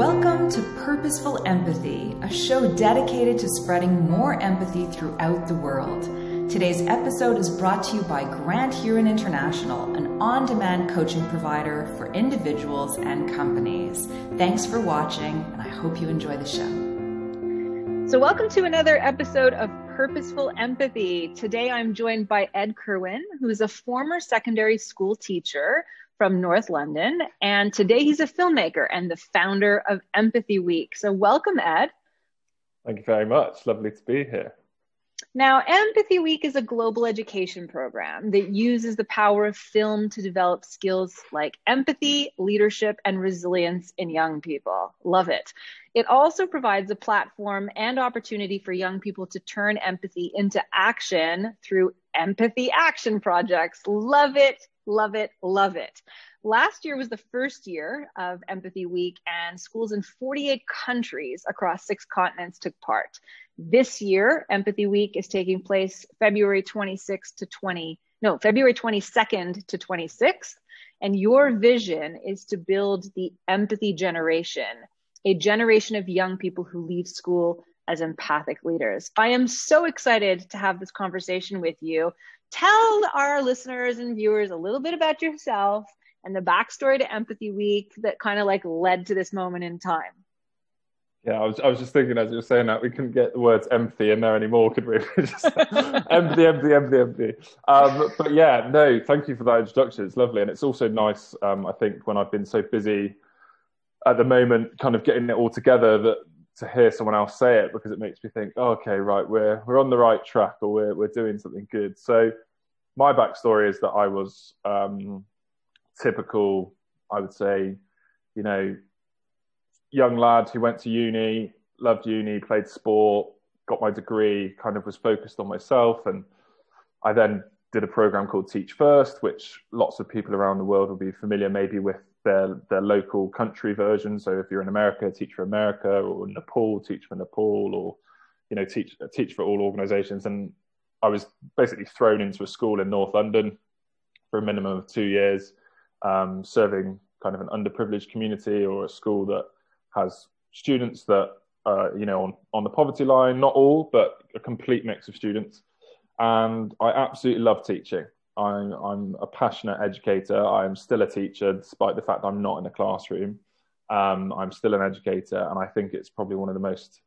Welcome to Purposeful Empathy, a show dedicated to spreading more empathy throughout the world. Today's episode is brought to you by Grand Huron International, an on demand coaching provider for individuals and companies. Thanks for watching, and I hope you enjoy the show. So, welcome to another episode of Purposeful Empathy. Today, I'm joined by Ed Kirwan, who's a former secondary school teacher from North London. And today he's a filmmaker and the founder of Empathy Week. So, welcome, Ed. Thank you very much. Lovely to be here. Now, Empathy Week is a global education program that uses the power of film to develop skills like empathy, leadership, and resilience in young people. Love it. It also provides a platform and opportunity for young people to turn empathy into action through empathy action projects. Love it Love it, love it. Last year was the first year of Empathy Week, and schools in 48 countries across six continents took part. This year, Empathy Week is taking place February 26th to 20, no, February 22nd to 26th. And your vision is to build the empathy generation, a generation of young people who leave school as empathic leaders. I am so excited to have this conversation with you tell our listeners and viewers a little bit about yourself and the backstory to Empathy Week that kind of like led to this moment in time. Yeah, I was, I was just thinking as you were saying that we couldn't get the words empathy in there anymore, could we? just empathy, empathy, empathy, empathy. Um, but yeah, no, thank you for that introduction. It's lovely. And it's also nice, um, I think, when I've been so busy at the moment, kind of getting it all together, that to hear someone else say it because it makes me think, oh, okay, right, we're we're on the right track or we're we're doing something good. So my backstory is that I was um, typical, I would say, you know, young lad who went to uni, loved uni, played sport, got my degree, kind of was focused on myself, and I then did a program called Teach First, which lots of people around the world will be familiar maybe with their their local country version. So if you're in America, Teach for America, or Nepal, Teach for Nepal, or you know, Teach Teach for all organisations. And I was basically thrown into a school in North London for a minimum of two years, um, serving kind of an underprivileged community or a school that has students that uh, you know on on the poverty line, not all, but a complete mix of students. And I absolutely love teaching. I'm, I'm a passionate educator. I am still a teacher, despite the fact I'm not in a classroom. Um, I'm still an educator, and I think it's probably one of the most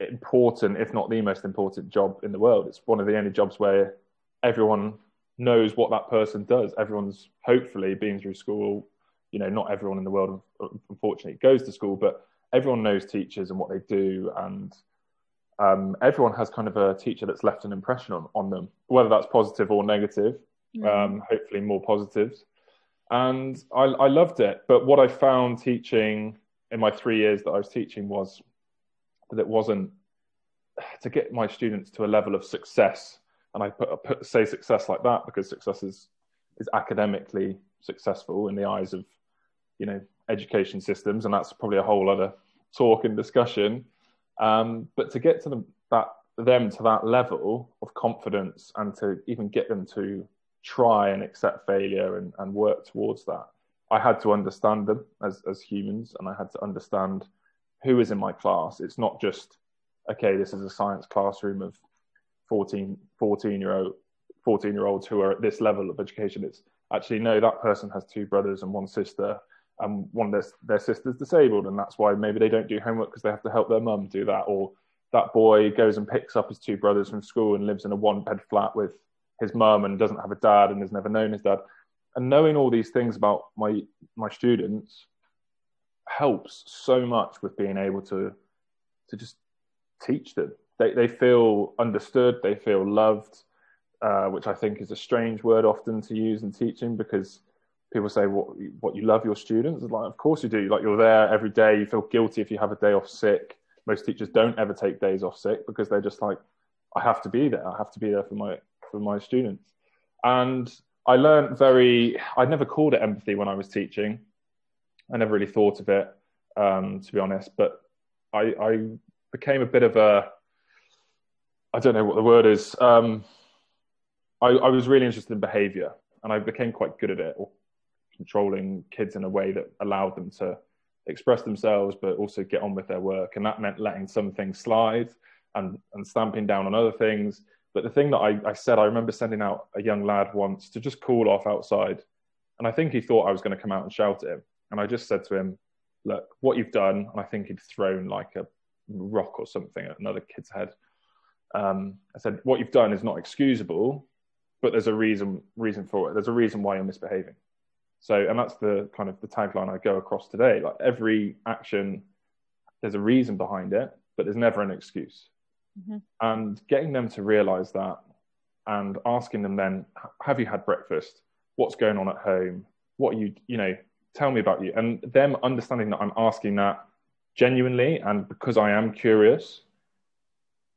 important, if not the most important job in the world. It's one of the only jobs where everyone knows what that person does. Everyone's hopefully been through school. You know, not everyone in the world, unfortunately, goes to school, but everyone knows teachers and what they do, and um, everyone has kind of a teacher that's left an impression on, on them, whether that's positive or negative, mm. um, hopefully more positives. And I, I loved it. But what I found teaching in my three years that I was teaching was that it wasn't to get my students to a level of success. And I put, put, say success like that because success is, is academically successful in the eyes of, you know, education systems. And that's probably a whole other talk and discussion. Um, but to get to them, that them to that level of confidence and to even get them to try and accept failure and, and work towards that, I had to understand them as, as humans and I had to understand who is in my class. It's not just, okay, this is a science classroom of 14, 14 year old 14 year olds who are at this level of education. It's actually, no, that person has two brothers and one sister and one of their, their sister's disabled and that's why maybe they don't do homework because they have to help their mum do that or that boy goes and picks up his two brothers from school and lives in a one bed flat with his mum and doesn't have a dad and has never known his dad. And knowing all these things about my my students helps so much with being able to to just teach them. They, they feel understood they feel loved uh, which i think is a strange word often to use in teaching because people say what what you love your students. It's like, of course you do. Like you're there every day. You feel guilty if you have a day off sick. Most teachers don't ever take days off sick because they're just like, I have to be there. I have to be there for my for my students. And I learned very. I never called it empathy when I was teaching. I never really thought of it, um, to be honest. But I, I became a bit of a. I don't know what the word is. Um, I, I was really interested in behaviour, and I became quite good at it, or controlling kids in a way that allowed them to express themselves, but also get on with their work. And that meant letting some things slide and, and stamping down on other things. But the thing that I, I said, I remember sending out a young lad once to just cool off outside. And I think he thought I was going to come out and shout at him. And I just said to him, Look, what you've done, and I think he'd thrown like a rock or something at another kid's head. Um, I said, What you've done is not excusable, but there's a reason reason for it. There's a reason why you're misbehaving. So, and that's the kind of the tagline I go across today. Like every action, there's a reason behind it, but there's never an excuse. Mm-hmm. And getting them to realize that and asking them then, have you had breakfast? What's going on at home? What you, you know, tell me about you. And them understanding that I'm asking that genuinely and because I am curious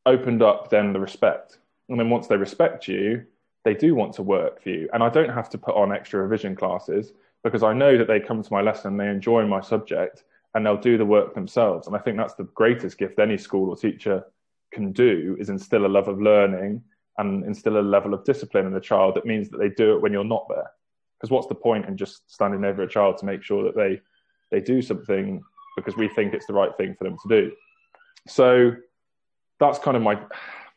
opened up then the respect. And then once they respect you, they do want to work for you. And I don't have to put on extra revision classes because I know that they come to my lesson, they enjoy my subject, and they'll do the work themselves. And I think that's the greatest gift any school or teacher can do is instill a love of learning and instill a level of discipline in the child that means that they do it when you're not there. Because what's the point in just standing over a child to make sure that they they do something because we think it's the right thing for them to do. So that's kind of my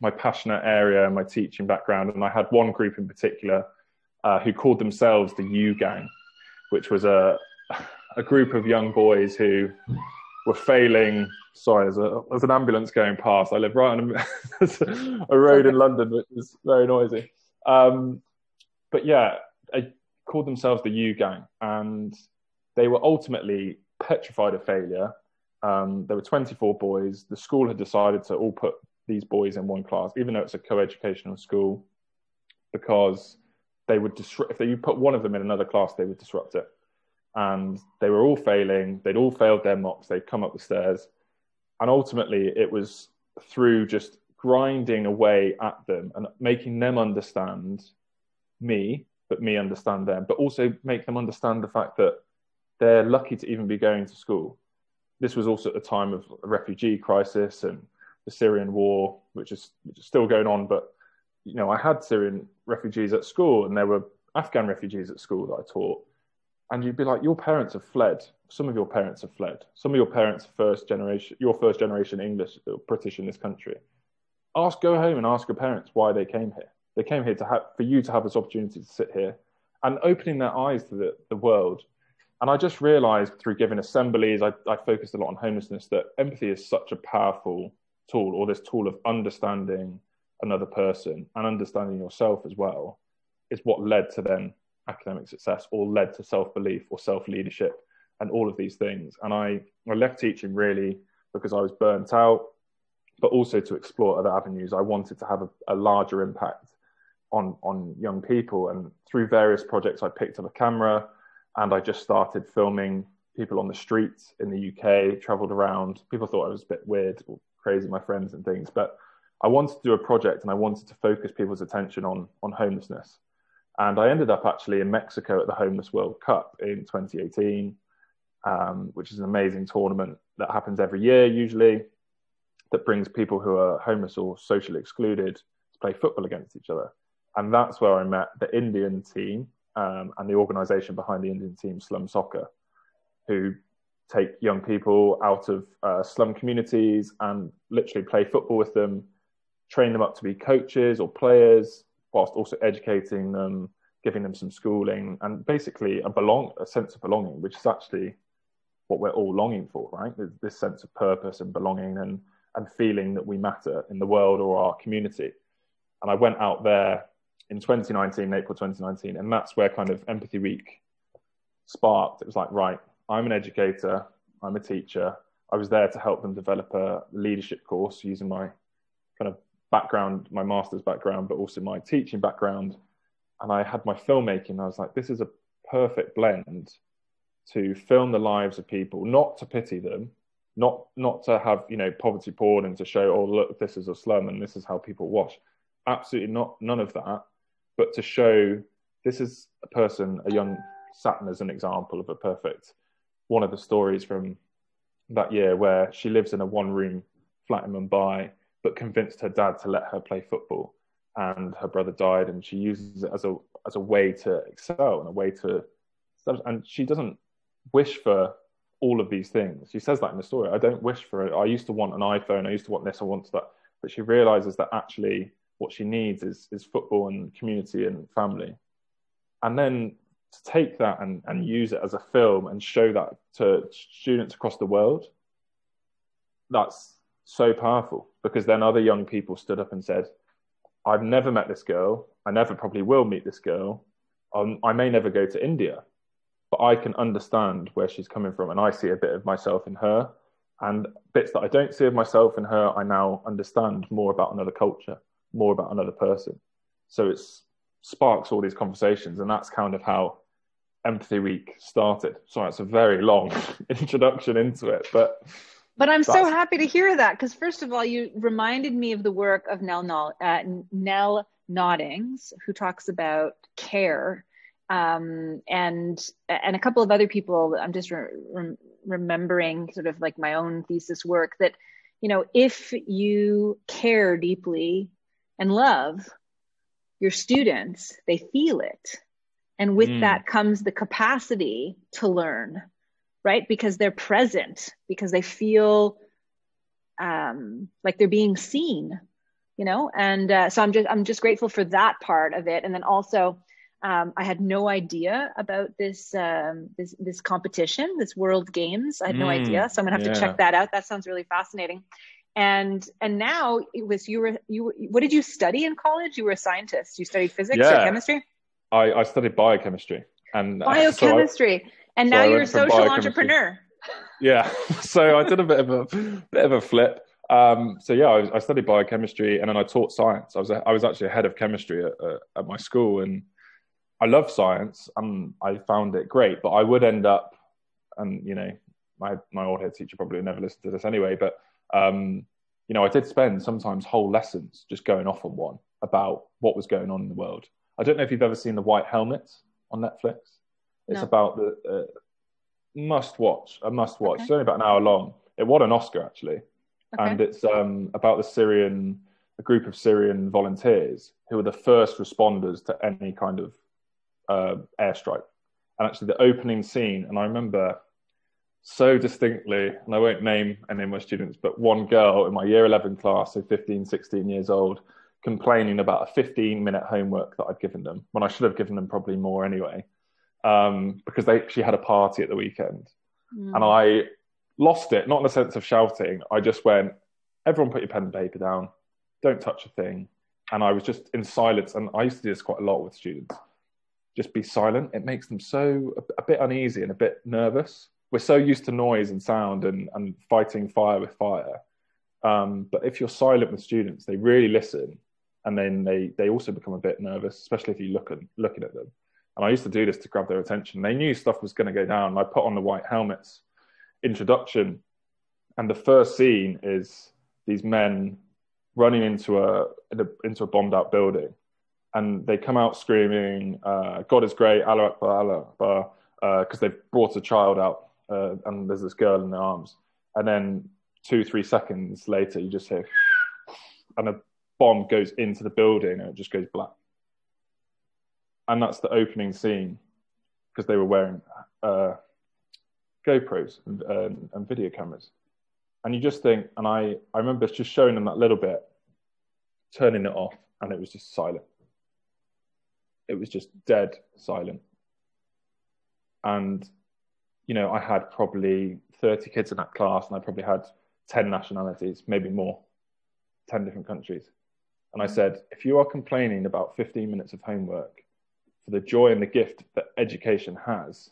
my passionate area and my teaching background. And I had one group in particular uh, who called themselves the U Gang, which was a a group of young boys who were failing. Sorry, there's, a, there's an ambulance going past. I live right on a, a road in London, which is very noisy. Um, but yeah, I called themselves the U Gang, and they were ultimately petrified of failure. Um, there were 24 boys. The school had decided to all put these boys in one class, even though it's a co-educational school, because they would disrupt. If they, you put one of them in another class, they would disrupt it. And they were all failing. They'd all failed their mocks. They'd come up the stairs, and ultimately, it was through just grinding away at them and making them understand me, but me understand them, but also make them understand the fact that they're lucky to even be going to school. This was also at the time of a refugee crisis and the Syrian war, which is, which is still going on. But you know, I had Syrian refugees at school, and there were Afghan refugees at school that I taught. And you'd be like, your parents have fled. Some of your parents have fled. Some of your parents are first generation, your first generation English, uh, British in this country. Ask, go home and ask your parents why they came here. They came here to have, for you to have this opportunity to sit here and opening their eyes to the, the world. And I just realized through giving assemblies, I, I focused a lot on homelessness, that empathy is such a powerful tool or this tool of understanding another person and understanding yourself as well is what led to then academic success or led to self-belief or self-leadership and all of these things. And i i left teaching really because i was burnt out but also to explore other avenues. I wanted to have a, a larger impact on on young people. And through various projects i picked up a camera and i just started filming people on the streets in the uk traveled around. People thought i was a bit weird crazy, my friends and things. But I wanted to do a project and I wanted to focus people's attention on on homelessness. And I ended up actually in Mexico at the Homeless World Cup in 2018, um, which is an amazing tournament that happens every year usually, that brings people who are homeless or socially excluded to play football against each other. And that's where I met the Indian team um, and the organization behind the Indian team, Slum Soccer, who take young people out of uh, slum communities and literally play football with them, train them up to be coaches or players, whilst also educating them, giving them some schooling, and basically a belong a sense of belonging, which is actually what we're all longing for, right? This sense of purpose and belonging and and feeling that we matter in the world or our community. And I went out there in 2019, April 2019, and that's where kind of Empathy Week sparked. It was like, right, I'm an educator, I'm a teacher. I was there to help them develop a leadership course using my kind of background, my master's background, but also my teaching background. And I had my filmmaking. I was like, this is a perfect blend to film the lives of people, not to pity them, not not to have you know poverty porn and to show, oh look, this is a slum and this is how people wash. Absolutely not, none of that. But to show this is a person, a young Saturn as an example of a perfect one of the stories from that year where she lives in a one room flat in Mumbai, but convinced her dad to let her play football. And her brother died, and she uses it as a as a way to excel and a way to, and she doesn't wish for all of these things. She says that in the story. I don't wish for it. I used to want an iPhone. I used to want this. I want that. But she realizes that actually what she needs is is football and community and family. And then to take that and, and use it as a film and show that to students across the world, that's so powerful because then other young people stood up and said, I've never met this girl. I never probably will meet this girl. Um, I may never go to India, but I can understand where she's coming from. And I see a bit of myself in her. And bits that I don't see of myself in her, I now understand more about another culture, more about another person. So it sparks all these conversations. And that's kind of how Empathy Week started. Sorry, it's a very long introduction into it, but but I'm so happy to hear that because first of all, you reminded me of the work of Nell, uh, Nell Noddings, who talks about care, um, and and a couple of other people. I'm just re- re- remembering sort of like my own thesis work that you know if you care deeply and love your students, they feel it and with mm. that comes the capacity to learn, right? Because they're present, because they feel um, like they're being seen, you know? And uh, so I'm just, I'm just grateful for that part of it. And then also, um, I had no idea about this, um, this, this competition, this World Games. I had no mm, idea. So I'm gonna have yeah. to check that out. That sounds really fascinating. And and now it was you were you what did you study in college? You were a scientist. You studied physics yeah. or chemistry? I, I studied biochemistry and biochemistry, so I, and now so you're a social entrepreneur. Yeah, so I did a bit of a bit of a flip. Um, so yeah, I, I, studied biochemistry and then I taught science. I was a, I was actually a head of chemistry at, uh, at my school, and I love science and I found it great. But I would end up, and you know, my my old head teacher probably never listened to this anyway. But um, you know, I did spend sometimes whole lessons just going off on one about what was going on in the world. I don't know if you've ever seen The White Helmet on Netflix. It's no. about the uh, must watch, a must watch. Okay. It's only about an hour long. It won an Oscar actually, okay. and it's um, about the Syrian, a group of Syrian volunteers who were the first responders to any kind of uh, airstrike. And actually, the opening scene, and I remember so distinctly, and I won't name any of my students, but one girl in my year 11 class, so 15, 16 years old, complaining about a 15 minute homework that I'd given them when I should have given them probably more anyway, um, because they actually had a party at the weekend, mm. and I lost it. Not in the sense of shouting. I just went, everyone put your pen and paper down, don't touch a thing, and I was just in silence. And I used to do this quite a lot with students. Just be silent. It makes them so a, a bit uneasy and a bit nervous. We're so used to noise and sound and, and fighting fire with fire. Um, but if you're silent with students, they really listen and then they they also become a bit nervous, especially if you look at looking at them. And I used to do this to grab their attention. They knew stuff was going to go down. I put on the white helmets introduction, and the first scene is these men running into a, into a bombed out building, and they come out screaming, uh, "God is great, Allah Akbar, Allah Akbar," because uh, they've brought a child out, uh, and there's this girl in their arms, and then two three seconds later you just hear and a bomb goes into the building and it just goes black. And that's the opening scene because they were wearing uh, GoPros and, and video cameras. And you just think, and I, I remember just showing them that little bit, turning it off, and it was just silent. It was just dead silent. And, you know, I had probably 30 kids in that class, and I probably had 10 nationalities, maybe more, 10 different countries. And I said, if you are complaining about 15 minutes of homework for the joy and the gift that education has,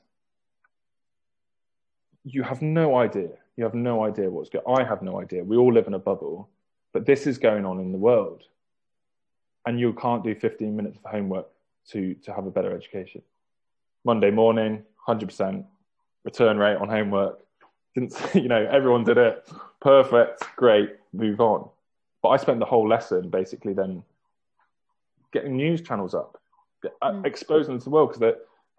you have no idea. You have no idea what's going I have no idea. We all live in a bubble, but this is going on in the world. And you can't do 15 minutes of homework to, to have a better education. Monday morning, 100% return rate on homework. Didn't, you know, everyone did it. Perfect, great, move on. But I spent the whole lesson basically then getting news channels up, uh, mm. exposing them to the world because they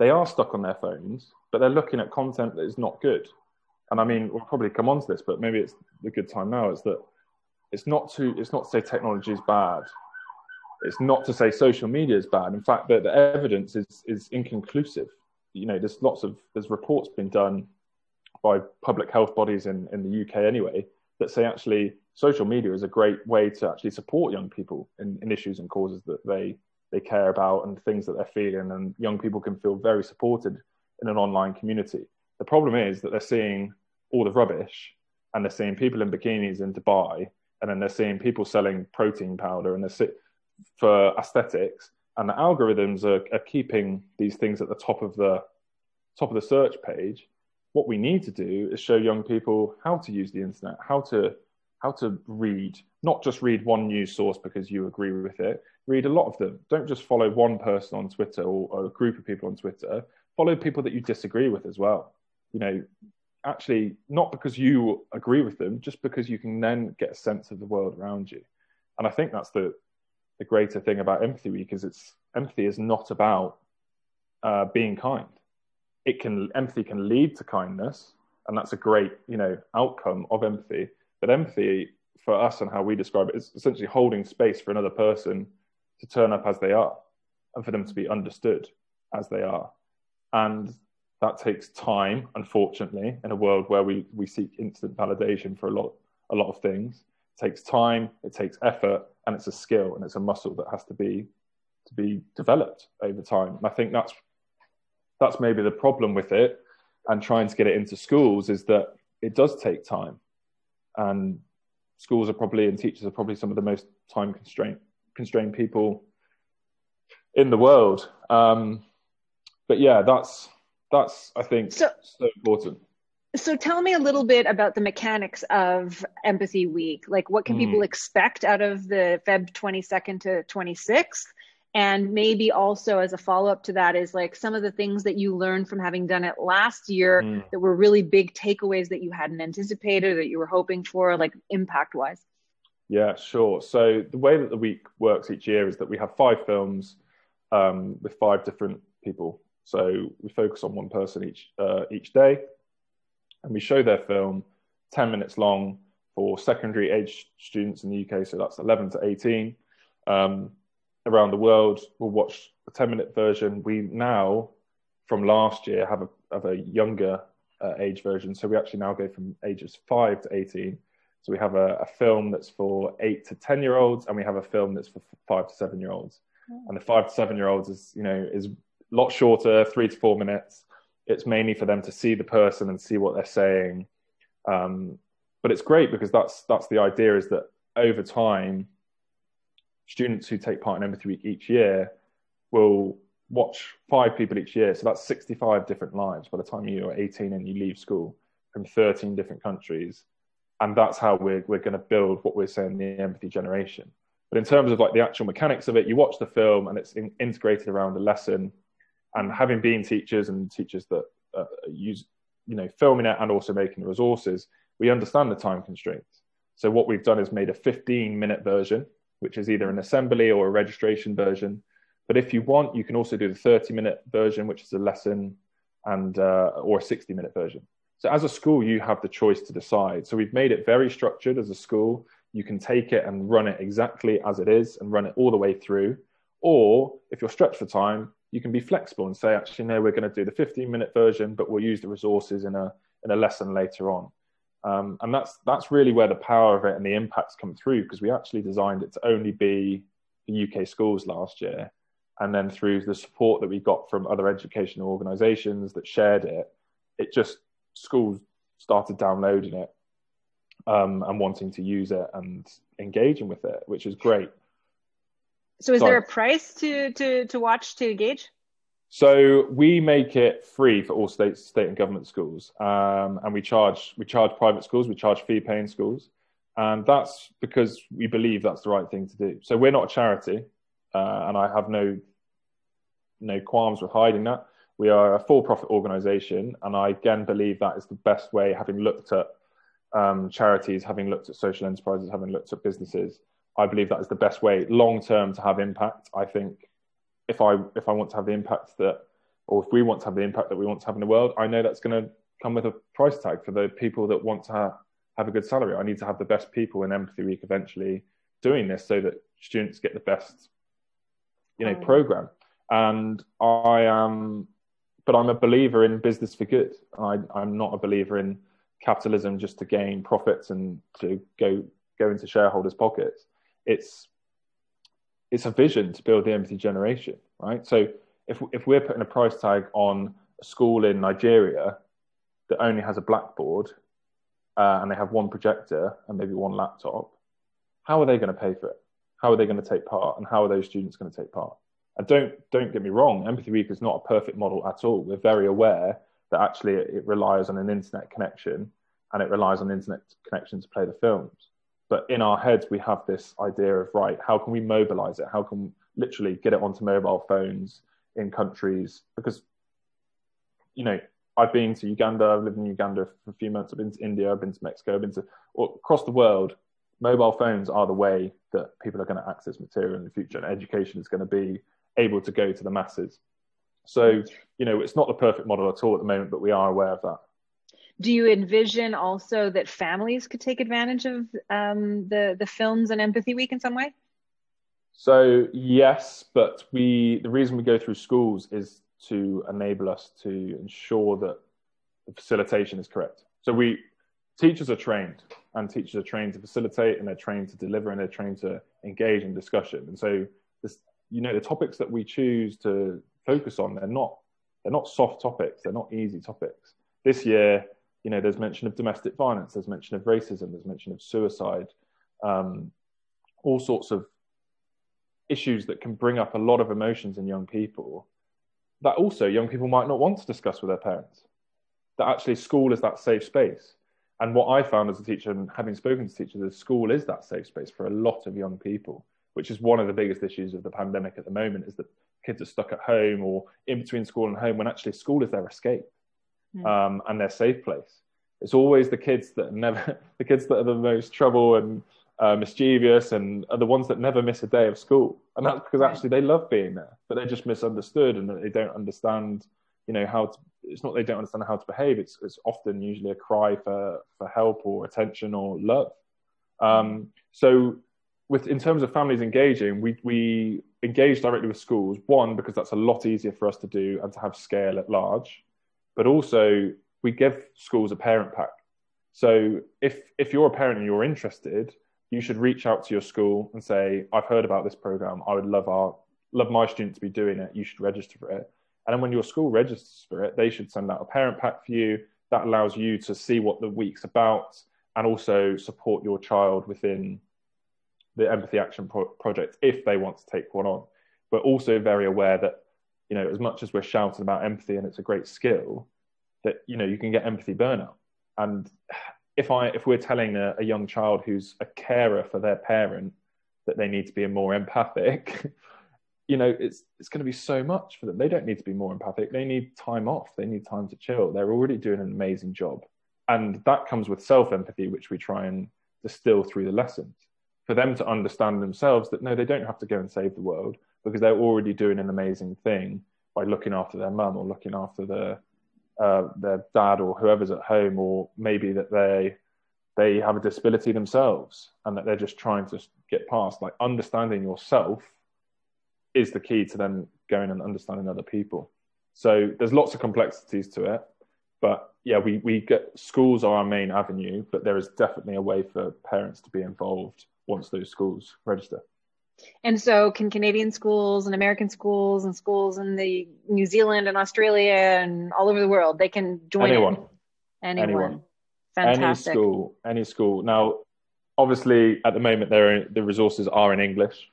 they are stuck on their phones, but they're looking at content that is not good. And I mean, we'll probably come on to this, but maybe it's the good time now. Is that it's not to it's not to say technology is bad. It's not to say social media is bad. In fact, the, the evidence is is inconclusive. You know, there's lots of there's reports being done by public health bodies in, in the UK anyway that say actually social media is a great way to actually support young people in, in issues and causes that they they care about and things that they're feeling. And young people can feel very supported in an online community. The problem is that they're seeing all the rubbish and they're seeing people in bikinis in dubai and then they're seeing people selling protein powder and they're for aesthetics. And the algorithms are, are keeping these things at the top of the top of the search page what we need to do is show young people how to use the internet how to how to read not just read one news source because you agree with it. Read a lot of them. Don't just follow one person on twitter or, or a group of people on twitter. Follow people that you disagree with as well. You know actually not because you agree with them just because you can then get a sense of the world around you. And i think that's the the greater thing about empathy week is it's empathy is not about uh, being kind it can empathy can lead to kindness and that's a great you know outcome of empathy. But empathy for us and how we describe it is essentially holding space for another person to turn up as they are and for them to be understood as they are. And that takes time unfortunately in a world where we we seek instant validation for a lot a lot of things. It takes time it takes effort and it's a skill and it's a muscle that has to be to be developed over time. And I think that's that's maybe the problem with it and trying to get it into schools is that it does take time. And schools are probably and teachers are probably some of the most time constrained constrained people in the world. Um, but yeah, that's that's I think so, so important so tell me a little bit about the mechanics of empathy week like what can mm. people expect out of the feb 22nd to 26th and maybe also as a follow-up to that is like some of the things that you learned from having done it last year mm. that were really big takeaways that you hadn't anticipated that you were hoping for like impact wise yeah sure so the way that the week works each year is that we have five films um, with five different people so we focus on one person each uh, each day and we show their film 10 minutes long for secondary age students in the UK, so that's 11 to 18. Um, around the world, we'll watch the 10 minute version. We now, from last year, have a, have a younger uh, age version. So we actually now go from ages 5 to 18. So we have a, a, film that's for 8 to 10 year olds, and we have a film that's for 5 to 7 year olds. Oh. And the 5 to 7 year olds is, you know, is a lot shorter, 3 to 4 minutes it's mainly for them to see the person and see what they're saying. Um, but it's great because that's that's the idea is that over time, students who take part in Empathy Week each year will watch five people each year. So that's 65 different lives by the time you're 18 and you leave school from 13 different countries. And that's how we're, we're going to build what we're saying the empathy generation. But in terms of like the actual mechanics of it, you watch the film and it's in, integrated around a lesson and having been teachers and teachers that uh, use you know filming it and also making the resources we understand the time constraints so what we've done is made a 15 minute version which is either an assembly or a registration version. But if you want you can also do the 30 minute version which is a lesson and uh, or a 60 minute version. So as a school you have the choice to decide. So we've made it very structured as a school. You can take it and run it exactly as it is and run it all the way through. Or if you're stretched for time you can be flexible and say, actually, no, we're going to do the 15 minute version, but we'll use the resources in a in a lesson later on. Um, and that's that's really where the power of it and the impacts come through because we actually designed it to only be the UK schools last year, and then through the support that we got from other educational organisations that shared it, it just schools started downloading it um, and wanting to use it and engaging with it, which is great. So is Sorry. there a price to, to, to watch to engage? So we make it free for all state, state and government schools, um, and we charge we charge private schools, we charge fee paying schools, and that's because we believe that's the right thing to do. So we're not a charity, uh, and I have no no qualms with hiding that. We are a for profit organisation, and I again believe that is the best way. Having looked at um, charities, having looked at social enterprises, having looked at businesses, I believe that is the best way long term to have impact. I think if I if I want to have the impact that, or if we want to have the impact that we want to have in the world, I know that's going to come with a price tag for the people that want to have, have a good salary. I need to have the best people in Empathy Week eventually doing this so that students get the best, you know, oh. program. And I am but I'm a believer in business for good. I, I'm not a believer in capitalism just to gain profits and to go go into shareholders' pockets. It's it's a vision to build the empathy generation, right? So if if we're putting a price tag on a school in Nigeria that only has a blackboard uh, and they have one projector and maybe one laptop, how are they going to pay for it? How are they going to take part? And how are those students going to take part? And don't don't get me wrong, Empathy Week is not a perfect model at all. We're very aware that actually it, relies on an internet connection and it relies on internet connection to play the films. But in our heads, we have this idea of right, how can we mobilize it? How can literally get it onto mobile phones in countries? Because you know, I've been to Uganda, I've lived in Uganda for a few months, I've been to India, I've been to Mexico, I've been to across the world. Mobile phones are the way that people are going to access material in the future, and education is going to be able to go to the masses. So, you know, it's not the perfect model at all at the moment, but we are aware of that. Do you envision also that families could take advantage of um, the the films and Empathy Week in some way? So yes, but we the reason we go through schools is to enable us to ensure that the facilitation is correct. So we teachers are trained, and teachers are trained to facilitate, and they're trained to deliver, and they're trained to engage in discussion. And so this, you know, the topics that we choose to focus on, they're not they're not soft topics, they're not easy topics. This year, you know, there's mention of domestic violence, there's mention of racism, there's mention of suicide, um, all sorts of issues that can bring up a lot of emotions in young people that also young people might not want to discuss with their parents. That actually school is that safe space. And what I found as a teacher and having spoken to teachers is school is that safe space for a lot of young people, which is one of the biggest issues of the pandemic at the moment is that kids are stuck at home or in between school and home when actually school is their escape. Um, and their safe place. It's always the kids that never, the kids that are the most trouble and uh, mischievous and are the ones that never miss a day of school. And that's because actually they love being there, but they're just misunderstood and they don't understand, you know, how to, it's not they don't understand how to behave. It's, it's often usually a cry for, for help or attention or love. Um, so with, in terms of families engaging, we, we engage directly with schools, one, because that's a lot easier for us to do and to have scale at large, but also we give schools a parent pack. So if, if you're a parent and you're interested, you should reach out to your school and say, I've heard about this program. I would love our love my student to be doing it. You should register for it. And then when your school registers for it, they should send out a parent pack for you. That allows you to see what the week's about and also support your child within the empathy action pro- project if they want to take one on. But also very aware that, you know, as much as we're shouting about empathy and it's a great skill, that, you know, you can get empathy burnout. And if I if we're telling a, a young child who's a carer for their parent that they need to be more empathic, you know, it's it's going to be so much for them. They don't need to be more empathic. They need time off. They need time to chill. They're already doing an amazing job, and that comes with self empathy, which we try and distill through the lessons for them to understand themselves that no, they don't have to go and save the world because they're already doing an amazing thing by looking after their mum or looking after their uh, their dad or whoever's at home, or maybe that they they have a disability themselves and that they're just trying to get past. Like understanding yourself is the key to then going and understanding other people. So there's lots of complexities to it, but yeah, we we get schools are our main avenue, but there is definitely a way for parents to be involved once those schools register. And so, can Canadian schools and American schools and schools in the New Zealand and Australia and all over the world they can join anyone, in? anyone, anyone, fantastic. Any school, any school. Now, obviously, at the moment, there the resources are in English.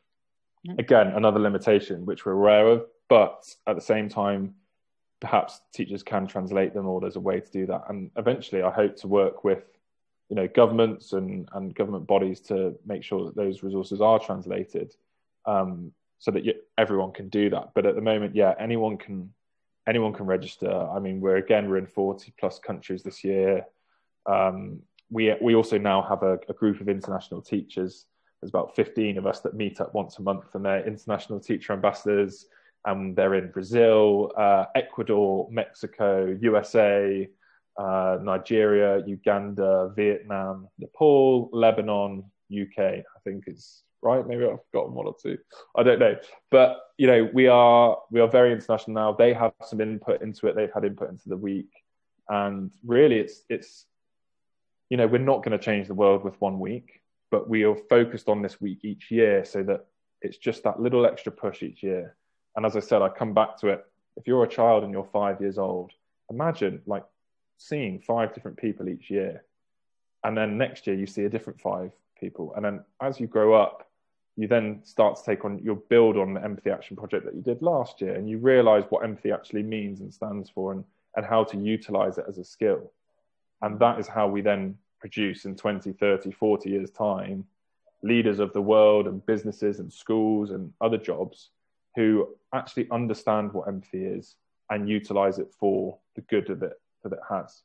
Mm-hmm. Again, another limitation which we're aware of, but at the same time, perhaps teachers can translate them, or there's a way to do that. And eventually, I hope to work with you know governments and, and government bodies to make sure that those resources are translated um, so that you, everyone can do that. But at the moment yeah anyone can anyone can register. I mean we're again we're in 40 plus countries this year. Um, we we also now have a, a, group of international teachers. There's about 15 of us that meet up once a month and they're international teacher ambassadors and they're in brazil uh, ecuador mexico usa uh, Nigeria, Uganda, Vietnam, Nepal, Lebanon, UK. I think is right? Maybe I've forgotten one or two. I don't know. But you know, we are we are very international now. They have some input into it. They've had input into the week, and really, it's it's you know, we're not going to change the world with one week, but we are focused on this week each year so that it's just that little extra push each year. And as I said, I come back to it. If you're a child and you're five years old, imagine like seeing five different people each year. And then next year you see a different five people. And then as you grow up, you then start to take on, you'll build on the empathy action project that you did last year. And you realize what empathy actually means and stands for and, and how to utilize it as a skill. And that is how we then produce in 20, 30, 40 years' time leaders of the world and businesses and schools and other jobs who actually understand what empathy is and utilize it for the good of it that it has.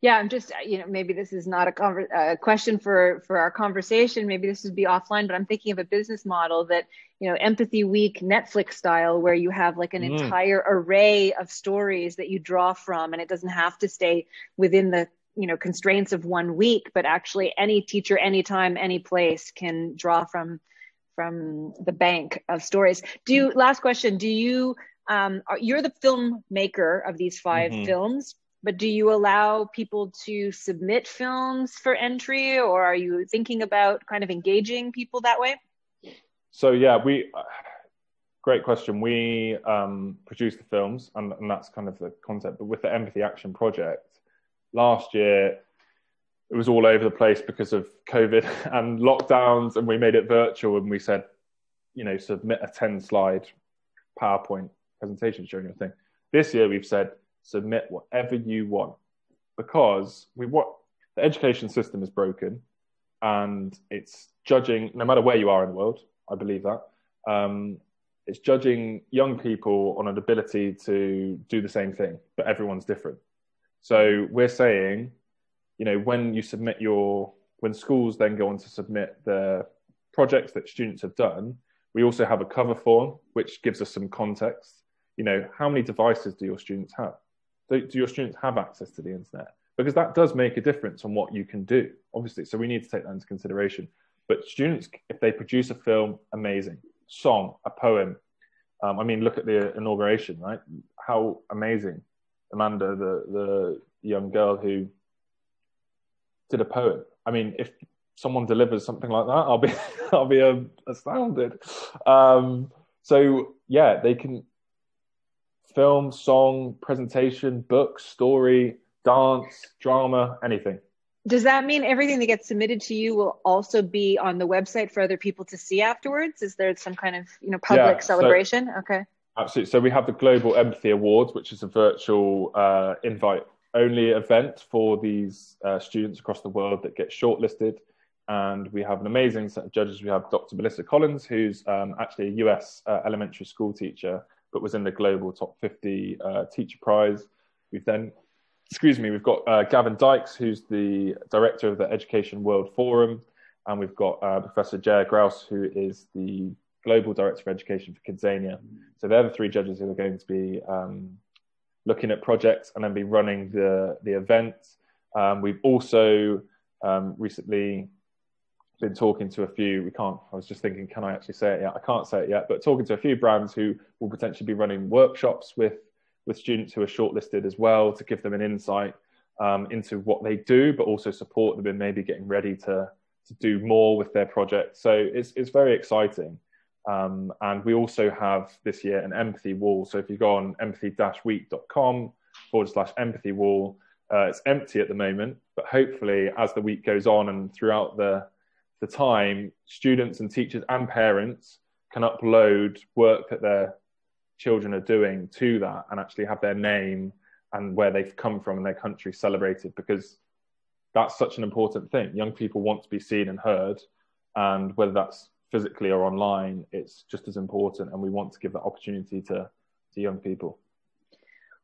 Yeah, I'm just you know maybe this is not a, conver- a question for for our conversation. Maybe this would be offline, but I'm thinking of a business model that you know Empathy Week Netflix style, where you have like an mm. entire array of stories that you draw from, and it doesn't have to stay within the you know constraints of one week, but actually any teacher, anytime, any place can draw from from the bank of stories. Do you, last question? Do you um, are, you're the filmmaker of these 5 mm-hmm. films? But do you allow people to submit films for entry or are you thinking about kind of engaging people that way? So yeah we great question. We um, produce the films and, and, that's kind of the concept. But with the empathy action project last year it was all over the place because of covid and lockdowns and we made it virtual and we said you know submit a 10 slide powerpoint presentation showing your thing. This year we've said submit whatever you want. Because we what the education system is broken and it's judging no matter where you are in the world i believe that um, it's judging young people on an ability to do the same thing but everyone's different. So we're saying you know when you submit your when schools then go on to submit the projects that students have done we also have a cover form which gives us some context. You know how many devices do your students have do, do your students have access to the internet? Because that does make a difference on what you can do, obviously. So we need to take that into consideration. But students, if they produce a film, amazing. Song, a poem. Um, I mean, look at the inauguration, right? How amazing. Amanda, the, the young girl who did a poem. I mean, if someone delivers something like that, I'll be I'll be um, astounded. Um, so yeah, they can film, song, presentation, book, story, dance, drama, anything. Does that mean everything that gets submitted to you will also be on the website for other people to see afterwards? Is there some kind of you know public yeah, celebration? So, okay. Absolutely. So we have the Global Empathy Awards, which is a virtual uh, invite only event for these uh, students across the world that get shortlisted. And we have an amazing set of judges. We have Dr. Melissa Collins, who's um, actually a US uh, elementary school teacher but was in the global top 50 uh, teacher prize. We've then, excuse me, we've got uh, Gavin Dykes, who's the director of the Education World Forum, and we've got uh, Professor Jair Grouse, who is the global director of education for Kidzania. So they're the three judges who are going to be um, looking at projects and then be running the the event. Um, we've also um, recently been talking to a few. We can't. I was just thinking, can I actually say it yet? I can't say it yet, but talking to a few brands who will potentially be running workshops with with students who are shortlisted as well to give them an insight um, into what they do, but also support them in maybe getting ready to to do more with their project. So it's it's very exciting. Um, and we also have this year an empathy wall. So if you go on empathy-week.com forward slash empathy wall, uh, it's empty at the moment, but hopefully as the week goes on and throughout the the time, students and teachers and parents can upload work that their children are doing to that and actually have their name and where they've come from and their country celebrated because that's such an important thing. Young people want to be seen and heard, and whether that's physically or online, it's just as important. And we want to give that opportunity to, to young people.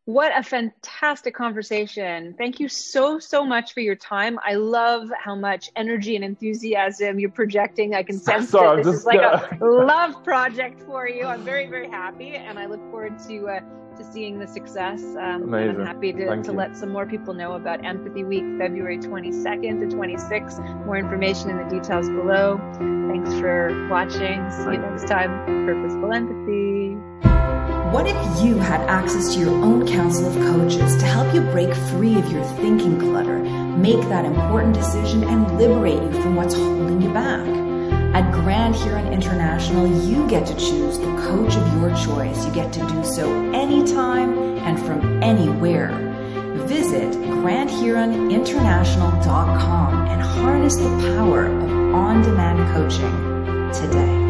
What a fantastic conversation. Thank you so, so much for your time. I love how much energy and enthusiasm you're projecting. I can sense Sorry, that this just, is like uh... a love project for you. I'm very, very happy and I look forward to uh, to seeing the success. Um, I'm happy to, to let some more people know about Empathy Week, February 22nd to 26th. More information in the details below. Thanks for watching. See you next time. Purposeful Empathy. What if you had access to your own council of coaches to help you break free of your thinking clutter, make that important decision, and liberate you from what's holding you back? At Grand Huron International, you get to choose the coach of your choice. You get to do so anytime and from anywhere. Visit grandhuroninternational.com and harness the power of on demand coaching today.